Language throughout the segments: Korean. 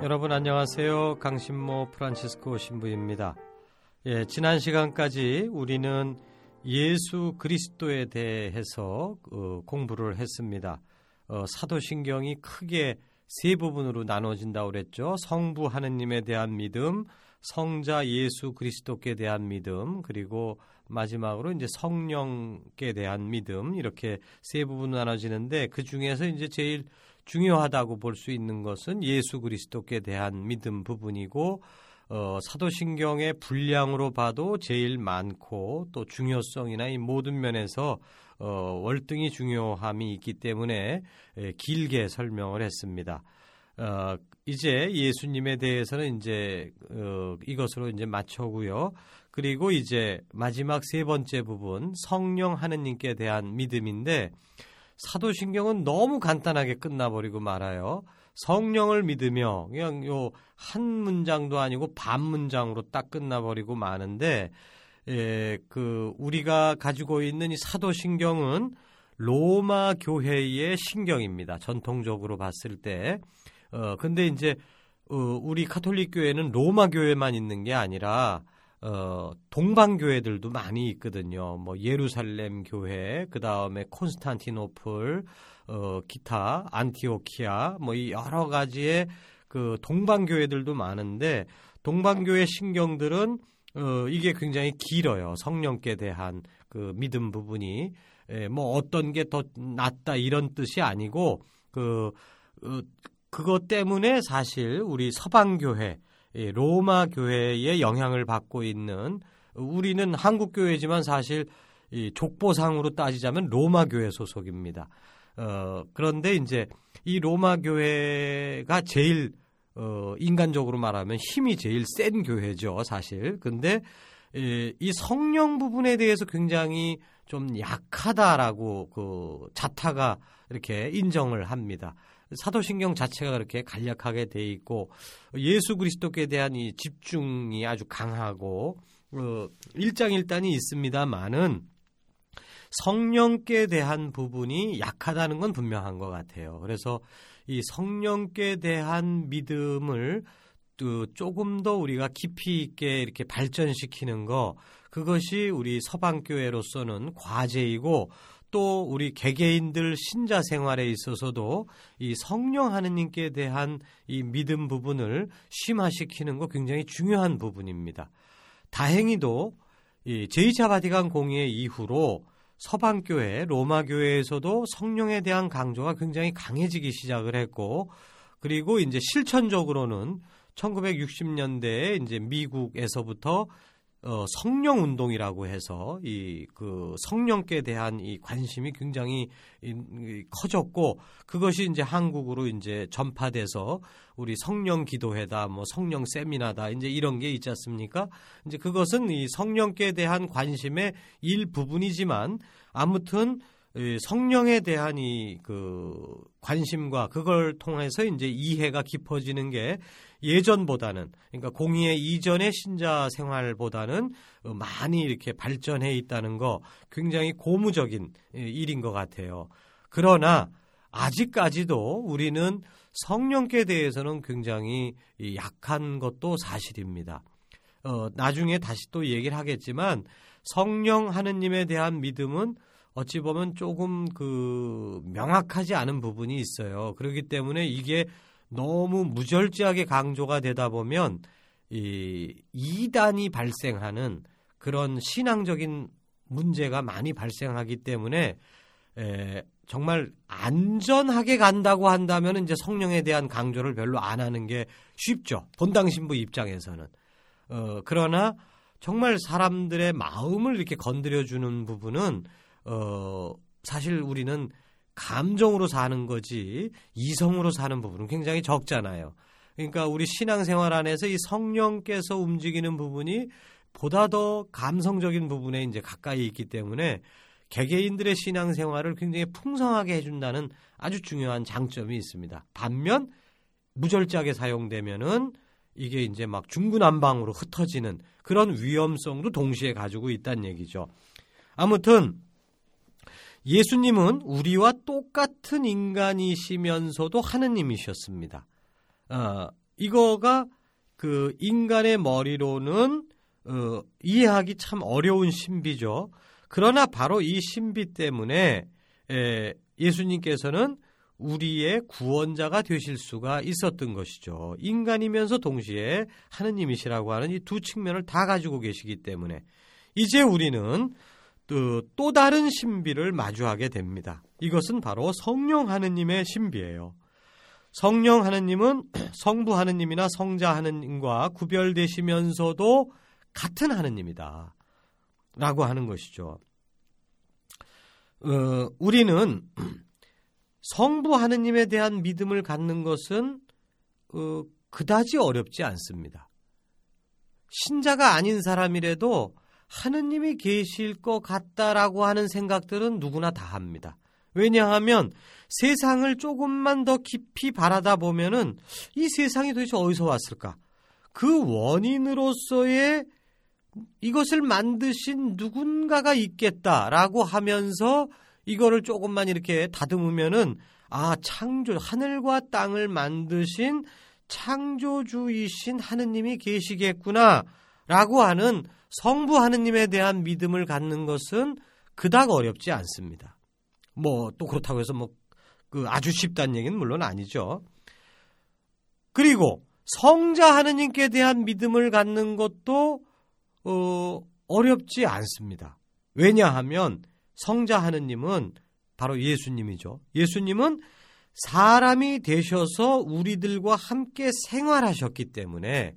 여러분 안녕하세요. 강신모 프란치스코 신부입니다. 예, 지난 시간까지 우리는 예수 그리스도에 대해서 어, 공부를 했습니다. 어, 사도신경이 크게 세 부분으로 나눠진다고 그랬죠. 성부 하느님에 대한 믿음, 성자 예수 그리스도께 대한 믿음, 그리고 마지막으로 이제 성령께 대한 믿음 이렇게 세 부분으로 나눠지는데 그 중에서 이제 제일 중요하다고 볼 수 있는 것은 예수 그리스도께 대한 믿음 부분이고 어, 사도신경의 분량으로 봐도 제일 많고 또 중요성이나 이 모든 면에서 어, 월등히 중요함이 있기 때문에 에, 길게 설명을 했습니다. 어, 이제 예수님에 대해서는 이제 어, 이것으로 이제 마쳐고요. 그리고 이제 마지막 세 번째 부분 성령 하느님께 대한 믿음인데 사도신경은 너무 간단하게 끝나버리고 말아요. 성령을 믿으며 그냥 요 한 문장도 아니고 반 문장으로 딱 끝나버리고 마는데 예, 그 우리가 가지고 있는 이 사도신경은 로마 교회의 신경입니다. 전통적으로 봤을 때. 어 근데 이제 어, 우리 카톨릭 교회는 로마 교회만 있는 게 아니라 어, 동방교회들도 많이 있거든요. 뭐, 예루살렘 교회, 그 다음에 콘스탄티노플, 어, 기타, 안티오키아, 뭐, 이 여러 가지의 그 동방교회들도 많은데, 동방교회 신경들은, 어, 이게 굉장히 길어요. 성령께 대한 그 믿음 부분이. 에, 뭐, 어떤 게 더 낫다 이런 뜻이 아니고, 그, 어, 그것 때문에 사실 우리 서방교회, 로마 교회의 영향을 받고 있는 우리는 한국 교회지만 사실 이 족보상으로 따지자면 로마 교회 소속입니다. 어, 그런데 이제 이 로마 교회가 제일 어, 인간적으로 말하면 힘이 제일 센 교회죠, 사실. 근데 이, 이 성령 부분에 대해서 굉장히 좀 약하다라고 그 자타가 이렇게 인정을 합니다. 사도신경 자체가 그렇게 간략하게 돼 있고 예수 그리스도께 대한 이 집중이 아주 강하고 어, 일장일단이 있습니다만은 성령께 대한 부분이 약하다는 건 분명한 것 같아요. 그래서 이 성령께 대한 믿음을 또 조금 더 우리가 깊이 있게 이렇게 발전시키는 거 그것이 우리 서방교회로서는 과제이고 또 우리 개개인들 신자 생활에 있어서도 이 성령 하느님께 대한 이 믿음 부분을 심화시키는 거 굉장히 중요한 부분입니다. 다행히도 이 제2차 바티칸 공의 이후로 서방교회, 로마교회에서도 성령에 대한 강조가 굉장히 강해지기 시작을 했고, 그리고 이제 실천적으로는 1960년대에 이제 미국에서부터 어, 성령 운동이라고 해서 이 그 성령께 대한 이 관심이 굉장히 이, 이 커졌고 그것이 이제 한국으로 이제 전파돼서 우리 성령 기도회다 뭐 성령 세미나다 이제 이런 게 있지 않습니까? 이제 그것은 이 성령께 대한 관심의 일부분이지만 아무튼 성령에 대한 이 그 관심과 그걸 통해서 이제 이해가 깊어지는 게 예전보다는 그러니까 공의회 이전의 신자 생활보다는 많이 이렇게 발전해 있다는 거 굉장히 고무적인 일인 것 같아요. 그러나 아직까지도 우리는 성령께 대해서는 굉장히 약한 것도 사실입니다. 어, 나중에 다시 또 얘기를 하겠지만 성령 하느님에 대한 믿음은 어찌 보면 조금 그 명확하지 않은 부분이 있어요. 그렇기 때문에 이게 너무 무절제하게 강조가 되다 보면 이 이단이 발생하는 그런 신앙적인 문제가 많이 발생하기 때문에 에, 정말 안전하게 간다고 한다면 이제 성령에 대한 강조를 별로 안 하는 게 쉽죠. 본당 신부 입장에서는. 어, 그러나 정말 사람들의 마음을 이렇게 건드려 주는 부분은 어, 사실 우리는 감정으로 사는 거지 이성으로 사는 부분은 굉장히 적잖아요. 그러니까 우리 신앙생활 안에서 이 성령께서 움직이는 부분이 보다 더 감성적인 부분에 이제 가까이 있기 때문에 개개인들의 신앙생활을 굉장히 풍성하게 해준다는 아주 중요한 장점이 있습니다. 반면 무절제하게 사용되면은 이게 이제 막 중구난방으로 흩어지는 그런 위험성도 동시에 가지고 있다는 얘기죠. 아무튼 예수님은 우리와 똑같은 인간이시면서도 하느님이셨습니다. 어, 이거가 그 인간의 머리로는 어, 이해하기 참 어려운 신비죠. 그러나 바로 이 신비 때문에 에, 예수님께서는 우리의 구원자가 되실 수가 있었던 것이죠. 인간이면서 동시에 하느님이시라고 하는 이 두 측면을 다 가지고 계시기 때문에 이제 우리는 또, 또 다른 신비를 마주하게 됩니다. 이것은 바로 성령 하느님의 신비예요. 성령 하느님은 성부 하느님이나 성자 하느님과 구별되시면서도 같은 하느님이다. 라고 하는 것이죠. 어, 우리는 성부 하느님에 대한 믿음을 갖는 것은 어, 그다지 어렵지 않습니다. 신자가 아닌 사람이라도 하느님이 계실 것 같다라고 하는 생각들은 누구나 다 합니다. 왜냐하면 세상을 조금만 더 깊이 바라다 보면은 이 세상이 도대체 어디서 왔을까? 그 원인으로서의 이것을 만드신 누군가가 있겠다라고 하면서 이거를 조금만 이렇게 다듬으면은 아 창조 하늘과 땅을 만드신 창조주이신 하느님이 계시겠구나 라고 하는 성부 하느님에 대한 믿음을 갖는 것은 그닥 어렵지 않습니다. 뭐 또 그렇다고 해서 뭐 그 아주 쉽다는 얘기는 물론 아니죠. 그리고 성자 하느님께 대한 믿음을 갖는 것도 어, 어렵지 않습니다. 왜냐하면 성자 하느님은 바로 예수님이죠. 예수님은 사람이 되셔서 우리들과 함께 생활하셨기 때문에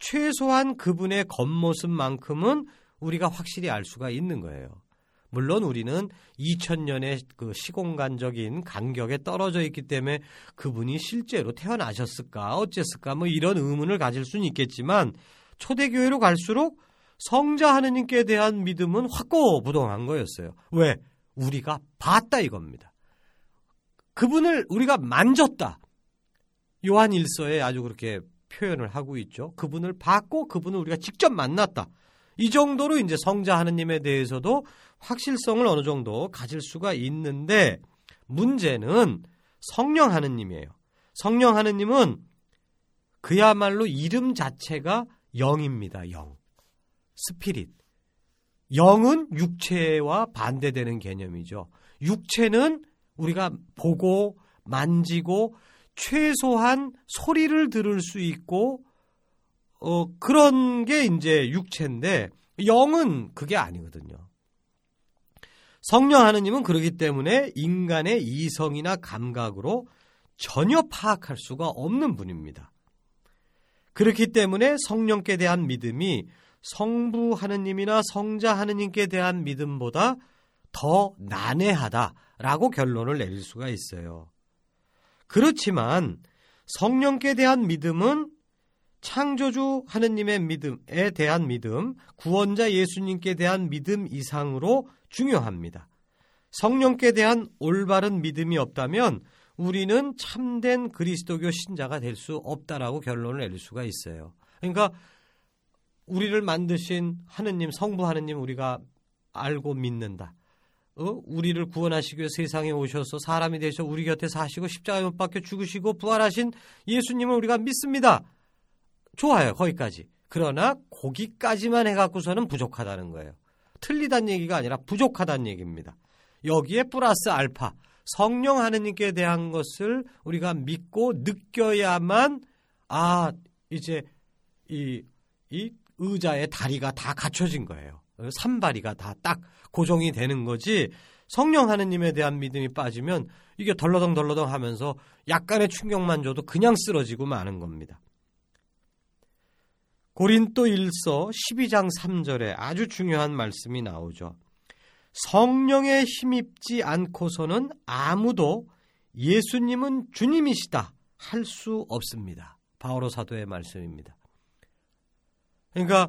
최소한 그분의 겉모습만큼은 우리가 확실히 알 수가 있는 거예요. 물론 우리는 2000년의 그 시공간적인 간격에 떨어져 있기 때문에 그분이 실제로 태어나셨을까 어쨌을까 뭐 이런 의문을 가질 수는 있겠지만 초대교회로 갈수록 성자 하느님께 대한 믿음은 확고부동한 거였어요. 왜? 우리가 봤다 이겁니다. 그분을 우리가 만졌다. 요한 일서에 아주 그렇게 표현을 하고 있죠. 그분을 봤고 그분을 우리가 직접 만났다. 이 정도로 이제 성자 하느님에 대해서도 확실성을 어느 정도 가질 수가 있는데 문제는 성령 하느님이에요. 성령 하느님은 그야말로 이름 자체가 영입니다. 영. 스피릿. 영은 육체와 반대되는 개념이죠. 육체는 우리가 보고 만지고 최소한 소리를 들을 수 있고 어 그런 게 이제 육체인데 영은 그게 아니거든요. 성령 하느님은 그러기 때문에 인간의 이성이나 감각으로 전혀 파악할 수가 없는 분입니다. 그렇기 때문에 성령께 대한 믿음이 성부 하느님이나 성자 하느님께 대한 믿음보다 더 난해하다라고 결론을 내릴 수가 있어요. 그렇지만 성령께 대한 믿음은 창조주 하느님의 믿음에 대한 믿음, 구원자 예수님께 대한 믿음 이상으로 중요합니다. 성령께 대한 올바른 믿음이 없다면 우리는 참된 그리스도교 신자가 될 수 없다라고 결론을 내릴 수가 있어요. 그러니까 우리를 만드신 하느님, 성부 하느님 우리가 알고 믿는다. 어? 우리를 구원하시기 위해 세상에 오셔서 사람이 되셔 우리 곁에 사시고 십자가에 못 박혀 죽으시고 부활하신 예수님을 우리가 믿습니다. 좋아요. 거기까지. 그러나 거기까지만 해갖고서는 부족하다는 거예요. 틀리다는 얘기가 아니라 부족하다는 얘기입니다. 여기에 플러스 알파. 성령 하느님께 대한 것을 우리가 믿고 느껴야만 아 이제 이, 이 의자의 다리가 다 갖춰진 거예요. 산바리가 다 딱 고정이 되는 거지 성령 하느님에 대한 믿음이 빠지면 이게 덜러덩 덜러덩 하면서 약간의 충격만 줘도 그냥 쓰러지고 마는 겁니다. 고린도 1서 12장 3절에 아주 중요한 말씀이 나오죠. 성령에 힘입지 않고서는 아무도 예수님은 주님이시다 할 수 없습니다. 바오로 사도의 말씀입니다. 그러니까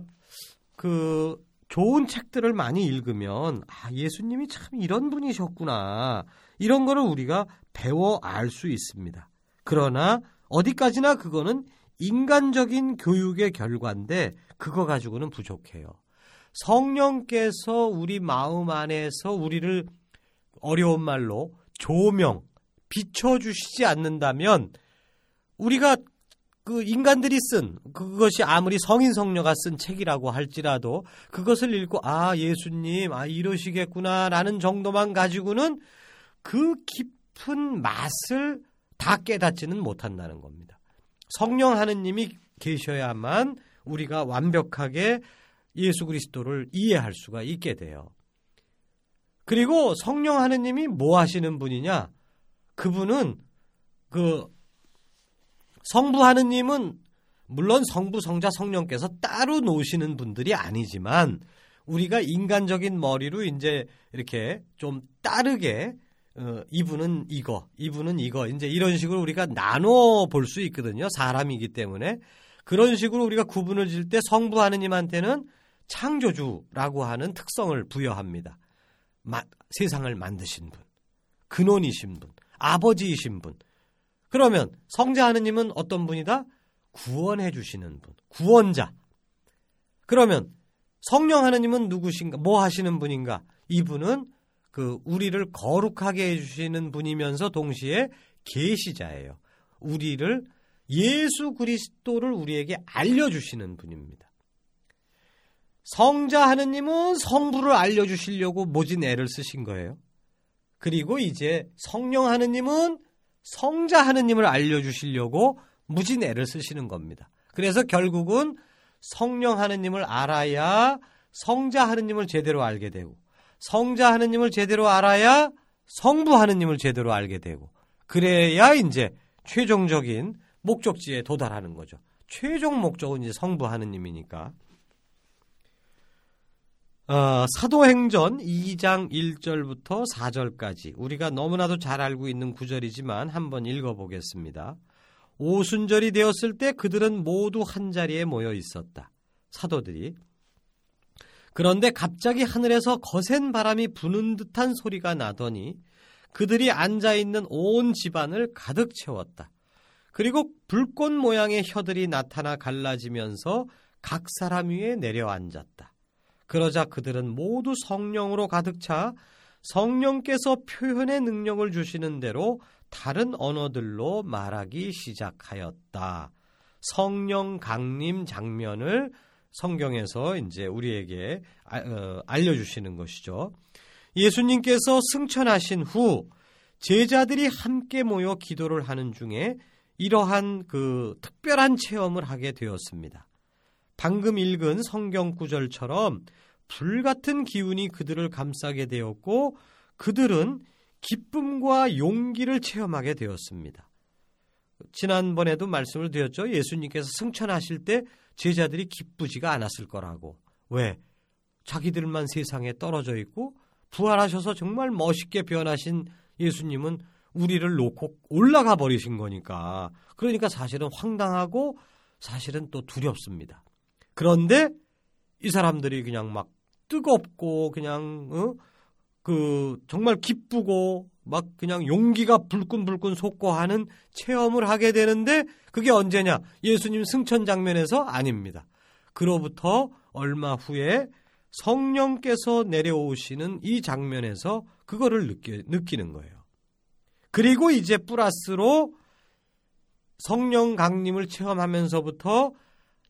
그 좋은 책들을 많이 읽으면 아 예수님이 참 이런 분이셨구나 이런 거를 우리가 배워 알 수 있습니다. 그러나 어디까지나 그거는 인간적인 교육의 결과인데 그거 가지고는 부족해요. 성령께서 우리 마음 안에서 우리를 어려운 말로 조명, 비춰주시지 않는다면 우리가 그 인간들이 쓴 그것이 아무리 성인 성녀가 쓴 책이라고 할지라도 그것을 읽고 아 예수님 아 이러시겠구나라는 정도만 가지고는 그 깊은 맛을 다 깨닫지는 못한다는 겁니다. 성령 하느님이 계셔야만 우리가 완벽하게 예수 그리스도를 이해할 수가 있게 돼요. 그리고 성령 하느님이 뭐 하시는 분이냐? 그분은 그 성부 하느님은 물론 성부 성자 성령께서 따로 노시는 분들이 아니지만 우리가 인간적인 머리로 이제 이렇게 좀 따르게 어, 이분은 이거, 이분은 이거, 이제 이런 식으로 우리가 나눠 볼 수 있거든요. 사람이기 때문에. 그런 식으로 우리가 구분을 질 때 성부 하느님한테는 창조주라고 하는 특성을 부여합니다. 마, 세상을 만드신 분, 근원이신 분, 아버지이신 분. 그러면 성자 하느님은 어떤 분이다? 구원해 주시는 분, 구원자. 그러면 성령 하느님은 누구신가? 뭐 하시는 분인가? 이분은 그 우리를 거룩하게 해 주시는 분이면서 동시에 계시자예요. 우리를 예수 그리스도를 우리에게 알려 주시는 분입니다. 성자 하느님은 성부를 알려 주시려고 모진 애를 쓰신 거예요. 그리고 이제 성령 하느님은 성자 하느님을 알려주시려고 무진 애를 쓰시는 겁니다. 그래서 결국은 성령 하느님을 알아야 성자 하느님을 제대로 알게 되고 성자 하느님을 제대로 알아야 성부 하느님을 제대로 알게 되고 그래야 이제 최종적인 목적지에 도달하는 거죠. 최종 목적은 이제 성부 하느님이니까. 어, 사도행전 2장 1절부터 4절까지 우리가 너무나도 잘 알고 있는 구절이지만 한번 읽어보겠습니다. 오순절이 되었을 때 그들은 모두 한 자리에 모여 있었다. 사도들이 그런데 갑자기 하늘에서 거센 바람이 부는 듯한 소리가 나더니 그들이 앉아 있는 온 집안을 가득 채웠다. 그리고 불꽃 모양의 혀들이 나타나 갈라지면서 각 사람 위에 내려앉았다. 그러자 그들은 모두 성령으로 가득 차 성령께서 표현의 능력을 주시는 대로 다른 언어들로 말하기 시작하였다. 성령 강림 장면을 성경에서 이제 우리에게 아, 어, 알려주시는 것이죠. 예수님께서 승천하신 후 제자들이 함께 모여 기도를 하는 중에 이러한 그 특별한 체험을 하게 되었습니다. 방금 읽은 성경 구절처럼 불같은 기운이 그들을 감싸게 되었고 그들은 기쁨과 용기를 체험하게 되었습니다. 지난번에도 말씀을 드렸죠. 예수님께서 승천하실 때 제자들이 기쁘지가 않았을 거라고. 왜? 자기들만 세상에 떨어져 있고 부활하셔서 정말 멋있게 변하신 예수님은 우리를 놓고 올라가 버리신 거니까. 그러니까 사실은 황당하고 사실은 또 두렵습니다. 그런데 이 사람들이 그냥 막 뜨겁고 그냥 어? 그 정말 기쁘고 막 그냥 용기가 불끈불끈 솟고 하는 체험을 하게 되는데 그게 언제냐? 예수님 승천 장면에서 아닙니다. 그로부터 얼마 후에 성령께서 내려오시는 이 장면에서 그거를 느끼, 느끼는 거예요. 그리고 이제 플러스로 성령 강림을 체험하면서부터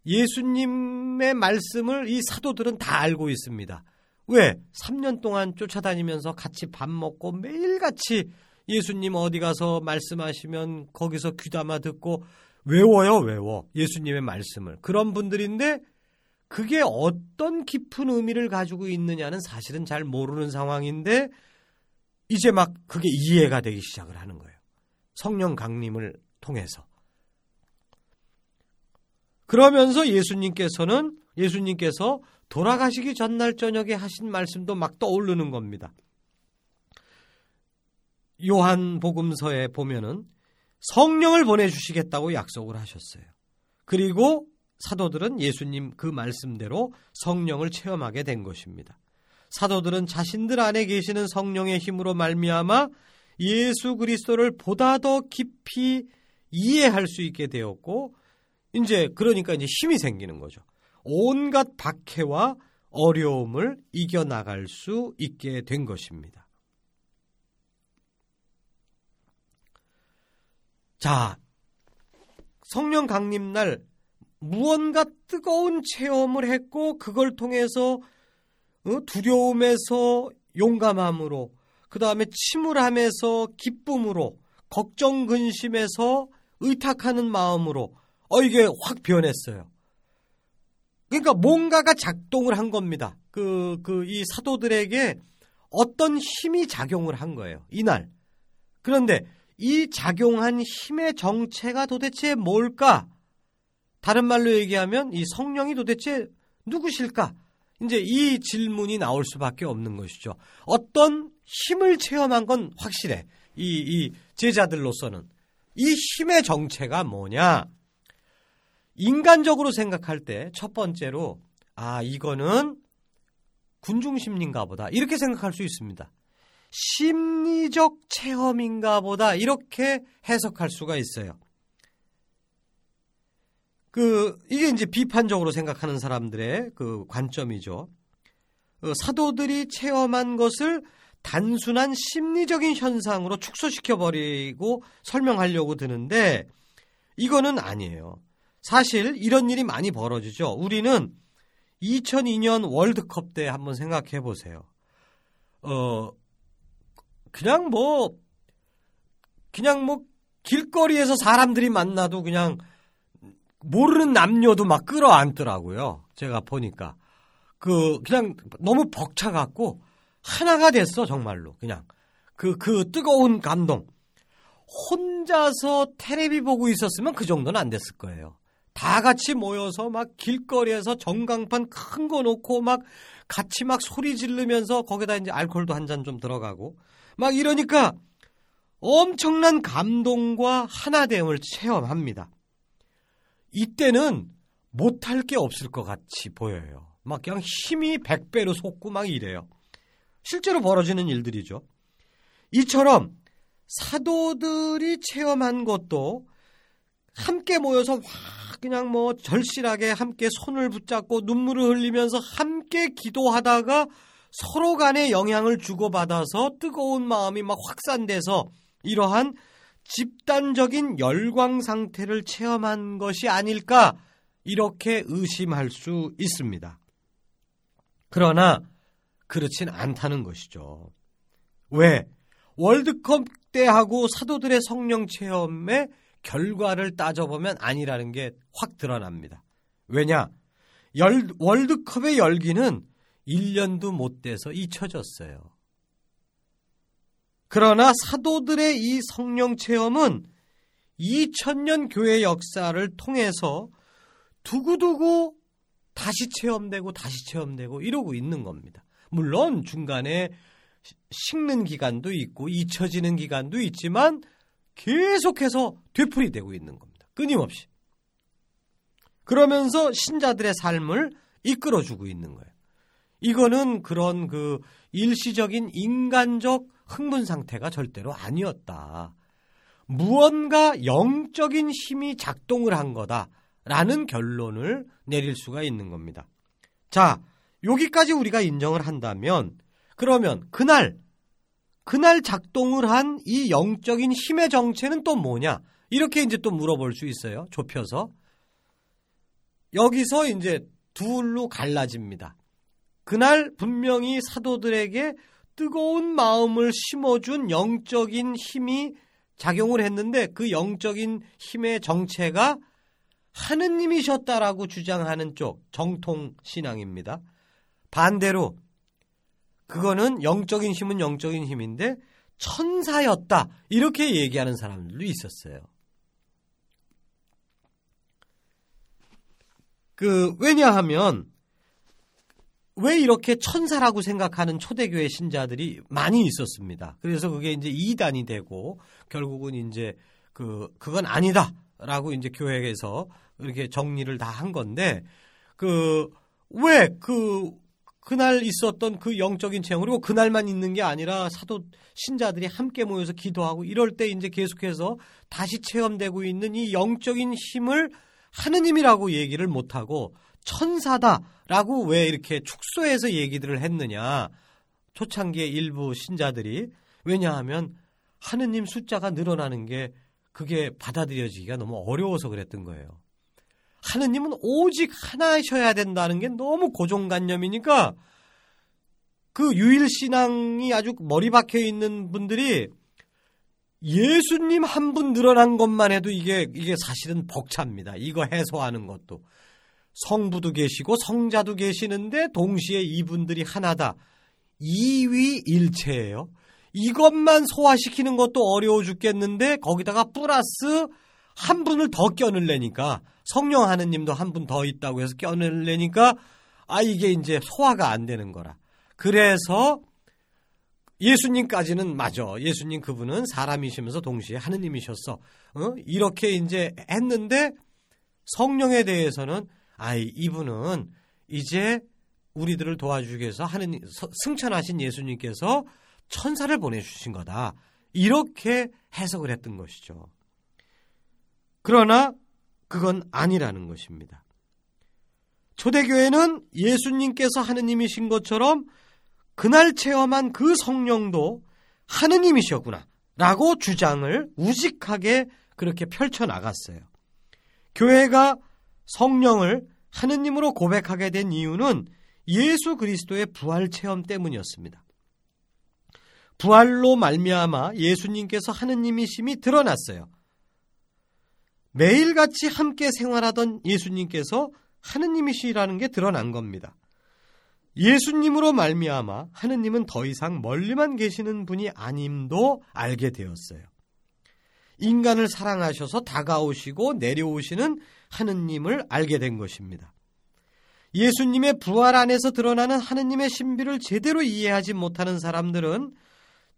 예수님의 말씀을 이 사도들은 다 알고 있습니다. 왜? 3년 동안 쫓아다니면서 같이 밥 먹고 매일같이 예수님 어디 가서 말씀하시면 거기서 귀담아 듣고 외워요, 외워. 예수님의 말씀을. 그런 분들인데 그게 어떤 깊은 의미를 가지고 있느냐는 사실은 잘 모르는 상황인데 이제 막 그게 이해가 되기 시작을 하는 거예요. 성령 강림을 통해서. 그러면서 예수님께서는 예수님께서 돌아가시기 전날 저녁에 하신 말씀도 막 떠오르는 겁니다. 요한 복음서에 보면은 성령을 보내주시겠다고 약속을 하셨어요. 그리고 사도들은 예수님 그 말씀대로 성령을 체험하게 된 것입니다. 사도들은 자신들 안에 계시는 성령의 힘으로 말미암아 예수 그리스도를 보다 더 깊이 이해할 수 있게 되었고 이제 그러니까 이제 힘이 생기는 거죠. 온갖 박해와 어려움을 이겨 나갈 수 있게 된 것입니다. 자, 성령 강림 날 무언가 뜨거운 체험을 했고 그걸 통해서 어, 두려움에서 용감함으로 그 다음에 침울함에서 기쁨으로 걱정 근심에서 의탁하는 마음으로 어 이게 확 변했어요. 그러니까 뭔가가 작동을 한 겁니다. 그 그 이 사도들에게 어떤 힘이 작용을 한 거예요. 이날. 그런데 이 작용한 힘의 정체가 도대체 뭘까? 다른 말로 얘기하면 이 성령이 도대체 누구실까? 이제 이 질문이 나올 수밖에 없는 것이죠. 어떤 힘을 체험한 건 확실해. 이, 이 제자들로서는. 이 힘의 정체가 뭐냐? 인간적으로 생각할 때 첫 번째로, 아, 이거는 군중심리인가 보다. 이렇게 생각할 수 있습니다. 심리적 체험인가 보다. 이렇게 해석할 수가 있어요. 그 이게 이제 비판적으로 생각하는 사람들의 그 관점이죠. 그 사도들이 체험한 것을 단순한 심리적인 현상으로 축소시켜 버리고 설명하려고 드는데 이거는 아니에요. 사실 이런 일이 많이 벌어지죠. 우리는 2002년 월드컵 때 한번 생각해 보세요. 어 그냥 뭐 그냥 뭐 길거리에서 사람들이 만나도 그냥 모르는 남녀도 막 끌어안더라고요. 제가 보니까. 그, 그냥 너무 벅차갖고 하나가 됐어, 정말로. 그냥. 그, 그 뜨거운 감동. 혼자서 테레비 보고 있었으면 그 정도는 안 됐을 거예요. 다 같이 모여서 막 길거리에서 전광판 큰 거 놓고 막 같이 막 소리 지르면서 거기다 이제 알코올도 한 잔 좀 들어가고 막 이러니까 엄청난 감동과 하나됨을 체험합니다. 이때는 못할 게 없을 것 같이 보여요. 막 그냥 힘이 100배로 솟고 막 이래요. 실제로 벌어지는 일들이죠. 이처럼 사도들이 체험한 것도 함께 모여서 확 그냥 뭐 절실하게 함께 손을 붙잡고 눈물을 흘리면서 함께 기도하다가 서로 간에 영향을 주고받아서 뜨거운 마음이 막 확산돼서 이러한 집단적인 열광 상태를 체험한 것이 아닐까 이렇게 의심할 수 있습니다. 그러나 그렇진 않다는 것이죠. 왜? 월드컵 때하고 사도들의 성령 체험의 결과를 따져보면 아니라는 게 확 드러납니다. 왜냐? 열, 월드컵의 열기는 1년도 못 돼서 잊혀졌어요. 그러나 사도들의 이 성령 체험은 2000년 교회 역사를 통해서 두고두고 다시 체험되고 다시 체험되고 이러고 있는 겁니다. 물론 중간에 식는 기간도 있고 잊혀지는 기간도 있지만 계속해서 되풀이되고 있는 겁니다. 끊임없이. 그러면서 신자들의 삶을 이끌어주고 있는 거예요. 이거는 그런 그 일시적인 인간적 흥분 상태가 절대로 아니었다. 무언가 영적인 힘이 작동을 한 거다라는 결론을 내릴 수가 있는 겁니다. 자, 여기까지 우리가 인정을 한다면 그러면 그날 그날 작동을 한 이 영적인 힘의 정체는 또 뭐냐? 이렇게 이제 또 물어볼 수 있어요. 좁혀서. 여기서 이제 둘로 갈라집니다. 그날 분명히 사도들에게 뜨거운 마음을 심어준 영적인 힘이 작용을 했는데 그 영적인 힘의 정체가 하느님이셨다라고 주장하는 쪽 정통 신앙입니다. 반대로 그거는 영적인 힘은 영적인 힘인데 천사였다 이렇게 얘기하는 사람들도 있었어요. 그 왜냐하면 왜 이렇게 천사라고 생각하는 초대교회 신자들이 많이 있었습니다. 그래서 그게 이제 이단이 되고 결국은 이제 그 그건 아니다 라고 이제 교회에서 이렇게 정리를 다 한 건데 그 왜 그 그날 있었던 그 영적인 체험 그리고 그날만 있는 게 아니라 사도 신자들이 함께 모여서 기도하고 이럴 때 이제 계속해서 다시 체험되고 있는 이 영적인 힘을 하느님이라고 얘기를 못하고 천사다라고 왜 이렇게 축소해서 얘기들을 했느냐. 초창기의 일부 신자들이 왜냐하면 하느님 숫자가 늘어나는 게 그게 받아들여지기가 너무 어려워서 그랬던 거예요. 하느님은 오직 하나셔야 된다는 게 너무 고정관념이니까 그 유일신앙이 아주 머리 박혀 있는 분들이 예수님 한 분 늘어난 것만 해도 이게, 이게 사실은 벅찹니다. 이거 해소하는 것도. 성부도 계시고 성자도 계시는데 동시에 이분들이 하나다. 이위일체예요. 이것만 소화시키는 것도 어려워 죽겠는데 거기다가 플러스 한 분을 더 껴넣으려니까 성령 하느님도 한 분 더 있다고 해서 껴넣으려니까 아 이게 이제 소화가 안 되는 거라. 그래서 예수님까지는 맞아. 예수님 그분은 사람이시면서 동시에 하느님이셨어. 어? 이렇게 이제 했는데 성령에 대해서는 아이 이분은 이제 우리들을 도와주기 위해서 하느님 승천하신 예수님께서 천사를 보내주신 거다. 이렇게 해석을 했던 것이죠. 그러나 그건 아니라는 것입니다. 초대교회는 예수님께서 하느님이신 것처럼 그날 체험한 그 성령도 하느님이셨구나 라고 주장을 우직하게 그렇게 펼쳐나갔어요. 교회가 성령을 하느님으로 고백하게 된 이유는 예수 그리스도의 부활 체험 때문이었습니다. 부활로 말미암아 예수님께서 하느님이심이 드러났어요. 매일같이 함께 생활하던 예수님께서 하느님이시라는 게 드러난 겁니다. 예수님으로 말미암아 하느님은 더 이상 멀리만 계시는 분이 아님도 알게 되었어요. 인간을 사랑하셔서 다가오시고 내려오시는 하느님을 알게 된 것입니다. 예수님의 부활 안에서 드러나는 하느님의 신비를 제대로 이해하지 못하는 사람들은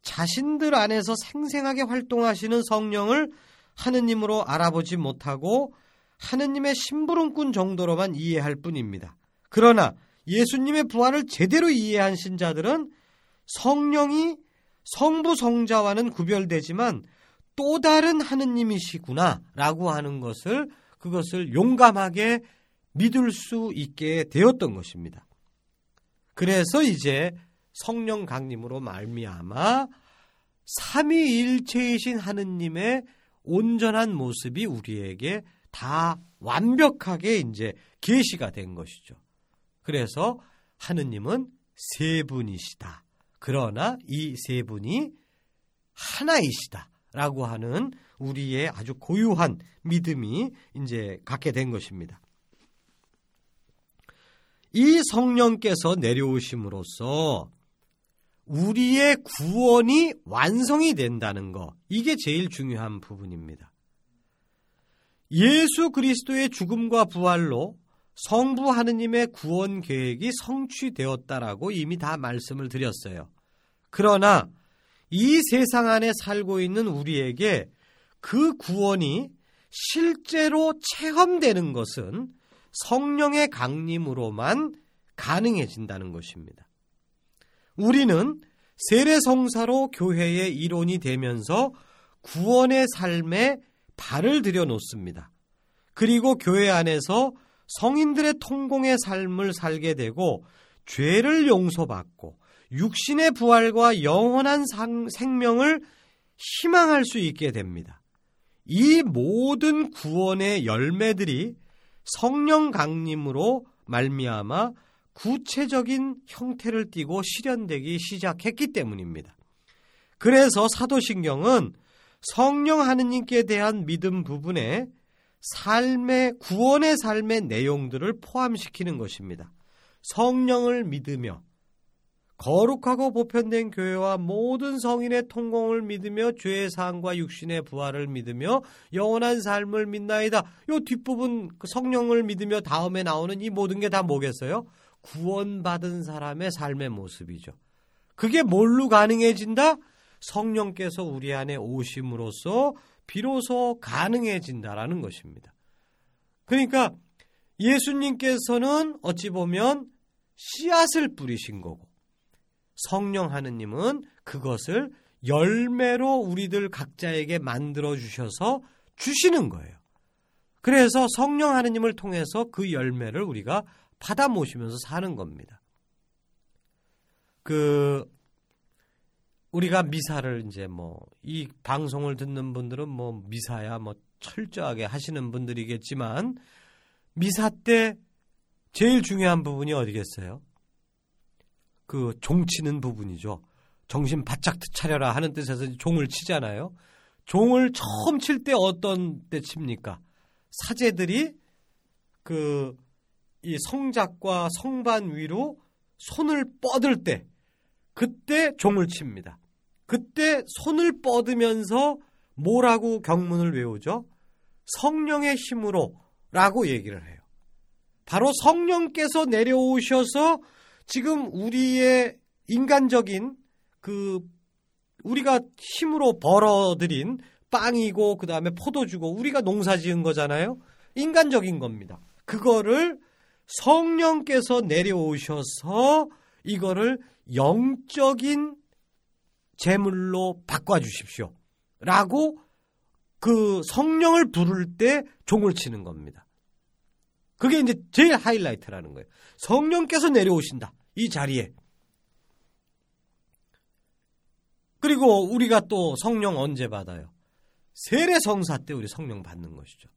자신들 안에서 생생하게 활동하시는 성령을 하느님으로 알아보지 못하고 하느님의 심부름꾼 정도로만 이해할 뿐입니다. 그러나 예수님의 부활을 제대로 이해한 신자들은 성령이 성부 성자와는 구별되지만 또 다른 하느님이시구나 라고 하는 것을 그것을 용감하게 믿을 수 있게 되었던 것입니다. 그래서 이제 성령 강림으로 말미암아 삼위일체이신 하느님의 온전한 모습이 우리에게 다 완벽하게 이제 계시가 된 것이죠. 그래서 하느님은 세 분이시다. 그러나 이 세 분이 하나이시다. 라고 하는 우리의 아주 고유한 믿음이 이제 갖게 된 것입니다. 이 성령께서 내려오심으로써 우리의 구원이 완성이 된다는 것, 이게 제일 중요한 부분입니다. 예수 그리스도의 죽음과 부활로 성부 하느님의 구원 계획이 성취되었다라고 이미 다 말씀을 드렸어요. 그러나 이 세상 안에 살고 있는 우리에게 그 구원이 실제로 체험되는 것은 성령의 강림으로만 가능해진다는 것입니다. 우리는 세례성사로 교회의 이론이 되면서 구원의 삶에 발을 들여놓습니다. 그리고 교회 안에서 성인들의 통공의 삶을 살게 되고 죄를 용서받고 육신의 부활과 영원한 생명을 희망할 수 있게 됩니다. 이 모든 구원의 열매들이 성령 강림으로 말미암아 구체적인 형태를 띠고 실현되기 시작했기 때문입니다. 그래서 사도신경은 성령 하느님께 대한 믿음 부분에 삶의 구원의 삶의 내용들을 포함시키는 것입니다. 성령을 믿으며 거룩하고 보편된 교회와 모든 성인의 통공을 믿으며 죄의 사함과 육신의 부활을 믿으며 영원한 삶을 믿나이다. 요 뒷부분 그 성령을 믿으며 다음에 나오는 이 모든 게 다 뭐겠어요? 구원받은 사람의 삶의 모습이죠. 그게 뭘로 가능해진다? 성령께서 우리 안에 오심으로써 비로소 가능해진다라는 것입니다. 그러니까 예수님께서는 어찌 보면 씨앗을 뿌리신 거고 성령 하느님은 그것을 열매로 우리들 각자에게 만들어 주셔서 주시는 거예요. 그래서 성령 하느님을 통해서 그 열매를 우리가 받아 모시면서 사는 겁니다. 그 우리가 미사를 이제 뭐 이 방송을 듣는 분들은 뭐 미사야 뭐 철저하게 하시는 분들이겠지만 미사 때 제일 중요한 부분이 어디겠어요? 그 종치는 부분이죠. 정신 바짝 차려라 하는 뜻에서 종을 치잖아요. 종을 처음 칠 때 어떤 때 칩니까? 사제들이 그 이 성작과 성반 위로 손을 뻗을 때 그때 종을 칩니다. 그때 손을 뻗으면서 뭐라고 경문을 외우죠? 성령의 힘으로 라고 얘기를 해요. 바로 성령께서 내려오셔서 지금 우리의 인간적인 그 우리가 힘으로 벌어들인 빵이고 그 다음에 포도주고 우리가 농사 지은 거잖아요. 인간적인 겁니다. 그거를 성령께서 내려오셔서 이거를 영적인 제물로 바꿔 주십시오. 라고 그 성령을 부를 때 종을 치는 겁니다. 그게 이제 제일 하이라이트라는 거예요. 성령께서 내려오신다. 이 자리에. 그리고 우리가 또 성령 언제 받아요? 세례 성사 때 우리 성령 받는 것이죠.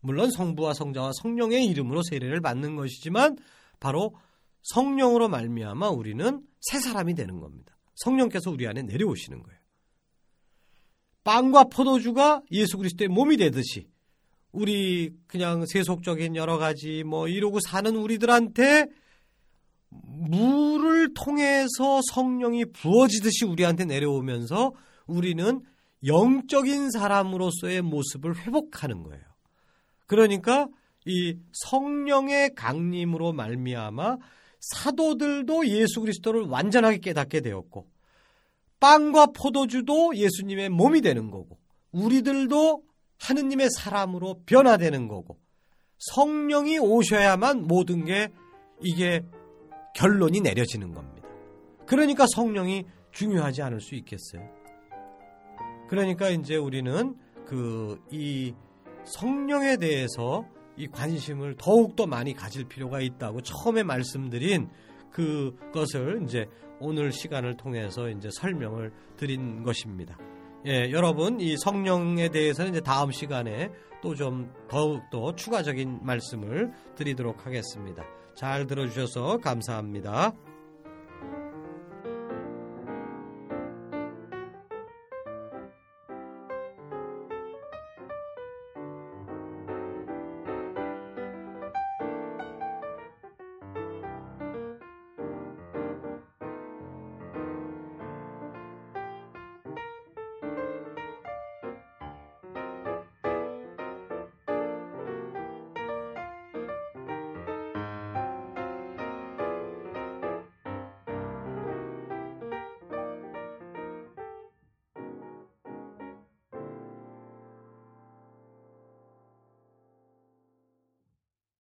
물론 성부와 성자와 성령의 이름으로 세례를 받는 것이지만 바로 성령으로 말미암아 우리는 새 사람이 되는 겁니다. 성령께서 우리 안에 내려오시는 거예요. 빵과 포도주가 예수 그리스도의 몸이 되듯이 우리 그냥 세속적인 여러 가지 뭐 이러고 사는 우리들한테 물을 통해서 성령이 부어지듯이 우리한테 내려오면서 우리는 영적인 사람으로서의 모습을 회복하는 거예요. 그러니까 이 성령의 강림으로 말미암아 사도들도 예수 그리스도를 완전하게 깨닫게 되었고 빵과 포도주도 예수님의 몸이 되는 거고 우리들도 하느님의 사람으로 변화되는 거고 성령이 오셔야만 모든 게 이게 결론이 내려지는 겁니다. 그러니까 성령이 중요하지 않을 수 있겠어요. 그러니까 이제 우리는 그 이 성령에 대해서 이 관심을 더욱더 많이 가질 필요가 있다고 처음에 말씀드린 그것을 이제 오늘 시간을 통해서 이제 설명을 드린 것입니다. 예, 여러분 이 성령에 대해서는 이제 다음 시간에 또 좀 더욱 더 추가적인 말씀을 드리도록 하겠습니다. 잘 들어주셔서 감사합니다.